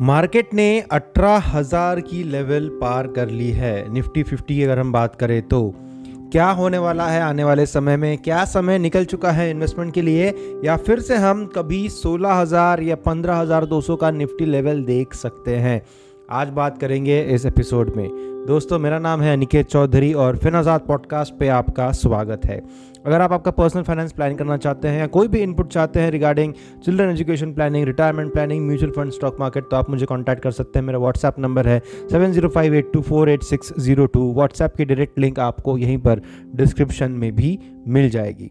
Market ने अठारह हज़ार की लेवल पार कर ली है। निफ्टी फिफ्टी अगर हम बात करें तो क्या होने वाला है आने वाले समय में? क्या समय निकल चुका है इन्वेस्टमेंट के लिए? या फिर से हम कभी सोलह हज़ार या पंद्रह हज़ार दो सौ का निफ्टी लेवल देख सकते हैं? आज बात करेंगे इस एपिसोड में। दोस्तों, मेरा नाम है अनिकेत चौधरी और फिन आज़ाद पॉडकास्ट पे आपका स्वागत है। अगर आप आपका पर्सनल फाइनेंस प्लान करना चाहते हैं या कोई भी इनपुट चाहते हैं regarding children education planning retirement planning mutual fund stock market तो आप मुझे कॉन्टैक्ट कर सकते हैं। मेरा व्हाट्सएप नंबर है seven zero five eight two four eight six zero two WhatsApp की डायरेक्ट लिंक आपको यहीं पर डिस्क्रिप्शन में भी मिल जाएगी।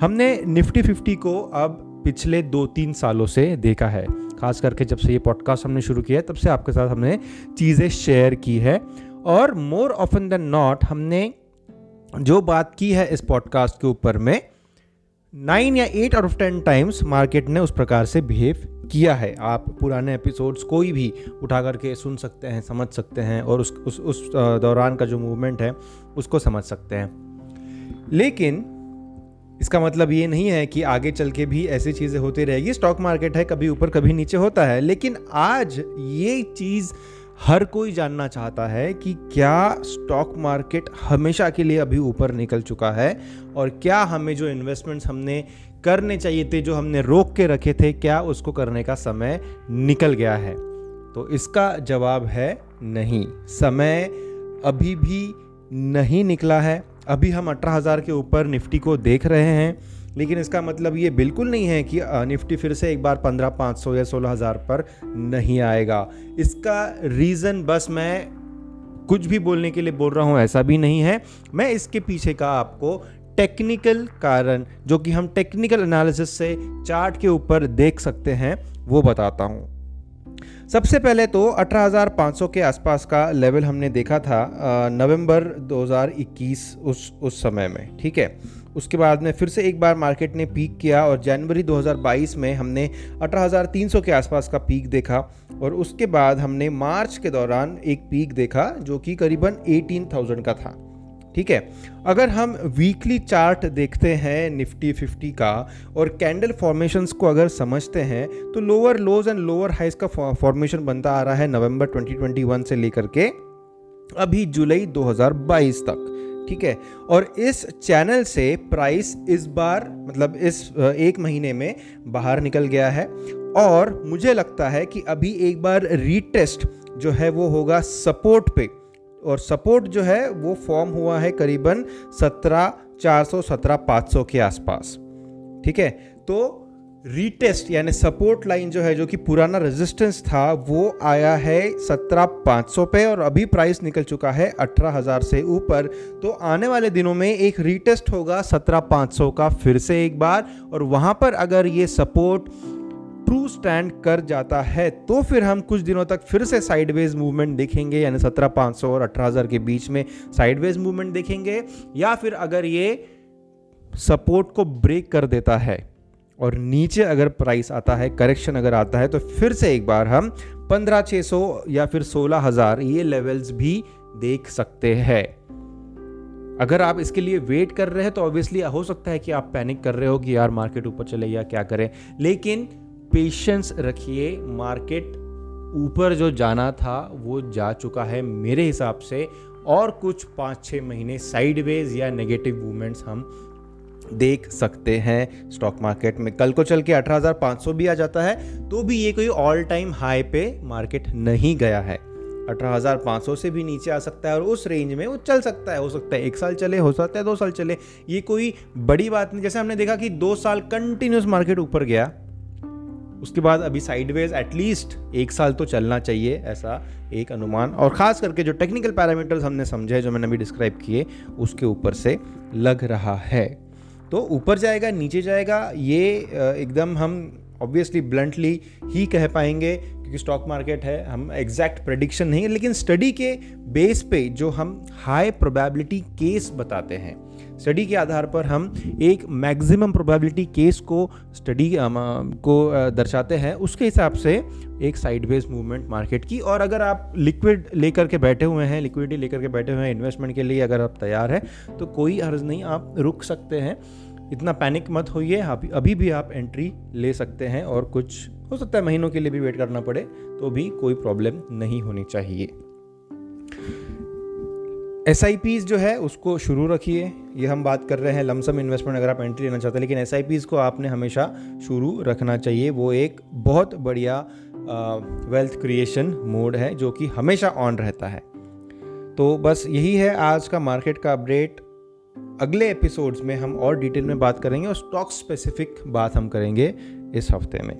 हमने निफ्टी फिफ्टी को अब पिछले दो तीन सालों से देखा है। खास करके जब से ये पॉडकास्ट हमने शुरू किया है, तब से आपके साथ हमने चीज़ें शेयर की है। और मोर ऑफन देन नॉट हमने जो बात की है इस पॉडकास्ट के ऊपर में नाइन या eight out of ten times market ने उस प्रकार से बिहेव किया है। आप पुराने एपिसोड्स कोई भी उठा करके सुन सकते हैं, समझ सकते हैं और उस उस उस दौरान का जो मूवमेंट है, उसको समझ सकते हैं। लेकिन इसका मतलब ये नहीं है कि आगे चल के भी ऐसी चीज़ें होती रहेगी। स्टॉक मार्केट है, कभी ऊपर कभी नीचे होता है, लेकिन आज ये चीज़ हर कोई जानना चाहता है कि क्या स्टॉक मार्केट हमेशा के लिए अभी ऊपर निकल चुका है और क्या हमें जो इन्वेस्टमेंट्स हमने करने चाहिए थे, जो हमने रोक के रखे थे, क्या उसको करने का समय निकल गया है? तो इसका जवाब है नहीं। समय अभी भी नहीं निकला है। अभी हम अठारह हज़ार के ऊपर निफ्टी को देख रहे हैं, लेकिन इसका मतलब ये बिल्कुल नहीं है कि निफ्टी फिर से एक बार पंद्रह पाँच सौ या सोलह हज़ार पर नहीं आएगा। इसका रीज़न बस मैं कुछ भी बोलने के लिए बोल रहा हूँ, ऐसा भी नहीं है। मैं इसके पीछे का आपको टेक्निकल कारण, जो कि हम टेक्निकल एनालिसिस से चार्ट के ऊपर देख सकते हैं, वो बताता हूँ। सबसे पहले तो 18,500 के आसपास का लेवल हमने देखा था नवंबर 2021 उस उस समय में ठीक है? उसके बाद में फिर से एक बार मार्केट ने पीक किया और जनवरी 2022 में हमने 18,300 के आसपास का पीक देखा और उसके बाद हमने मार्च के दौरान एक पीक देखा जो कि करीबन 18,000 का था। ठीक है? अगर हम वीकली चार्ट देखते हैं निफ्टी फिफ्टी का और कैंडल फॉर्मेशंस को अगर समझते हैं तो लोअर लोज एंड लोअर हाइस का फॉर्मेशन बनता आ रहा है नवंबर 2021 से लेकर के अभी जुलाई 2022 तक, ठीक है? और इस चैनल से प्राइस इस बार मतलब इस एक महीने में बाहर निकल गया है और मुझे लगता है कि अभी एक बार रीटेस्ट जो है वो होगा सपोर्ट पे। और सपोर्ट जो है वो फॉर्म हुआ है करीबन सत्रह, चार सौ, सत्रह, पाँच सौ के आसपास। ठीक है? तो रीटेस्ट यानी सपोर्ट लाइन जो है, जो कि पुराना रेजिस्टेंस था, वो आया है सत्रह, पाँच सौ पे और अभी प्राइस निकल चुका है अठारह हज़ार से ऊपर। तो आने वाले दिनों में एक रीटेस्ट होगा सत्रह, पाँच सौ का फिर से एक बार। और वहाँ पर अगर ये सपोर्ट ट्रू स्टैंड कर जाता है तो फिर हम कुछ दिनों तक फिर से साइडवेज मूवमेंट देखेंगे, यानी सत्रह पाँच सौ और अठारह हज़ार के बीच में साइडवेज मूवमेंट देखेंगे, या फिर अगर ये सपोर्ट को ब्रेक कर देता है और नीचे अगर प्राइस आता है करेक्शन अगर आता है तो फिर से एक बार हम पंद्रह छः सौ या फिर सोलह हज़ार ये लेवल्स भी देख सकते हैं। अगर आप इसके लिए वेट कर रहे हैं तो ऑब्वियसली हो सकता है कि आप पैनिक कर रहे हो कि यार मार्केट ऊपर चले या क्या करें, लेकिन पेशेंस रखिए मार्केट ऊपर जो जाना था वो जा चुका है मेरे हिसाब से। और कुछ पाँच छः महीने साइडवेज या नेगेटिव मूवमेंट्स हम देख सकते हैं स्टॉक मार्केट में। कल को चल के 18,500 भी आ जाता है तो भी ये कोई ऑल टाइम हाई पे मार्केट नहीं गया है। 18,500 से भी नीचे आ सकता है और उस रेंज में वो चल सकता है। हो सकता है एक साल चले हो सकता है दो साल चले। ये कोई बड़ी बात नहीं। जैसे हमने देखा कि दो साल कंटिन्यूस मार्केट ऊपर गया उसके बाद अभी साइडवेज एटलीस्ट एक साल तो चलना चाहिए ऐसा एक अनुमान। और ख़ास करके जो टेक्निकल पैरामीटर्स हमने समझे जो मैंने अभी डिस्क्राइब किए, उसके ऊपर से लग रहा है। तो ऊपर जाएगा, नीचे जाएगा, ये एकदम हम ऑब्वियसली ब्लंटली ही कह पाएँगे, क्योंकि स्टॉक मार्केट है, हम एग्जैक्ट प्रडिक्शन नहीं है, लेकिन स्टडी के बेस पे जो हम हाई प्रोबेबिलिटी केस बताते हैं स्टडी के आधार पर हम एक मैक्सिमम प्रोबेबिलिटी केस को स्टडी को दर्शाते हैं, उसके हिसाब से एक साइडवेज मूवमेंट मार्केट की। और अगर आप लिक्विड लेकर के बैठे हुए हैं लिक्विडिटी लेकर के बैठे हुए हैं इन्वेस्टमेंट के लिए अगर आप तैयार हैं तो कोई अर्ज़ नहीं, आप रुक सकते हैं। इतना पैनिक मत होइए अभी अभी भी आप एंट्री ले सकते हैं और कुछ हो सकता है महीनों के लिए भी वेट करना पड़े तो भी कोई प्रॉब्लम नहीं होनी चाहिए। एस जो है, उसको शुरू रखिए। ये हम बात कर रहे हैं, लमसम इन्वेस्टमेंट अगर आप एंट्री लेना चाहते हैं, लेकिन एस को आपने हमेशा शुरू रखना चाहिए। वो एक बहुत बढ़िया वेल्थ क्रिएशन मोड है, जो कि हमेशा ऑन रहता है। तो बस यही है आज का मार्केट का अपडेट अगले एपिसोड्स में हम और डिटेल में बात करेंगे और स्टॉक स्पेसिफिक बात हम करेंगे इस हफ़्ते में।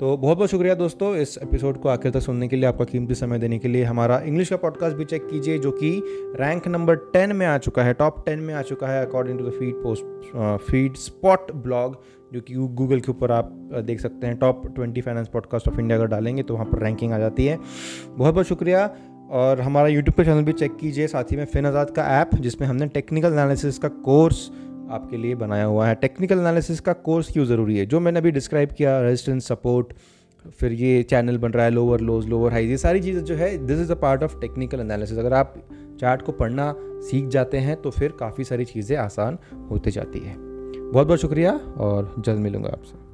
तो बहुत बहुत शुक्रिया दोस्तों इस एपिसोड को आखिर तक सुनने के लिए, आपका कीमती समय देने के लिए। हमारा इंग्लिश का पॉडकास्ट भी चेक कीजिए, जो कि रैंक नंबर टेन में आ चुका है टॉप टेन में आ चुका है according to the feed post feed spot blog जो कि गूगल के ऊपर आप देख सकते हैं। Top twenty finance podcast of India अगर डालेंगे तो वहाँ पर रैंकिंग आ जाती है। बहुत बहुत शुक्रिया। और हमारा यूट्यूब का चैनल भी चेक कीजिए, साथ ही में फिन आज़ाद का ऐप जिसमें हमने टेक्निकल एनालिसिस का कोर्स आपके लिए बनाया हुआ है। टेक्निकल एनालिसिस का कोर्स क्यों ज़रूरी है? जो मैंने अभी डिस्क्राइब किया रेजिस्टेंस सपोर्ट फिर ये चैनल बन रहा है लोअर लोज लोअर हाइज ये सारी चीज़ें जो है this is a part of technical analysis अगर आप चार्ट को पढ़ना सीख जाते हैं तो फिर काफ़ी सारी चीज़ें आसान होती जाती है। बहुत बहुत शुक्रिया और जल्द मिलूँगा आपसे।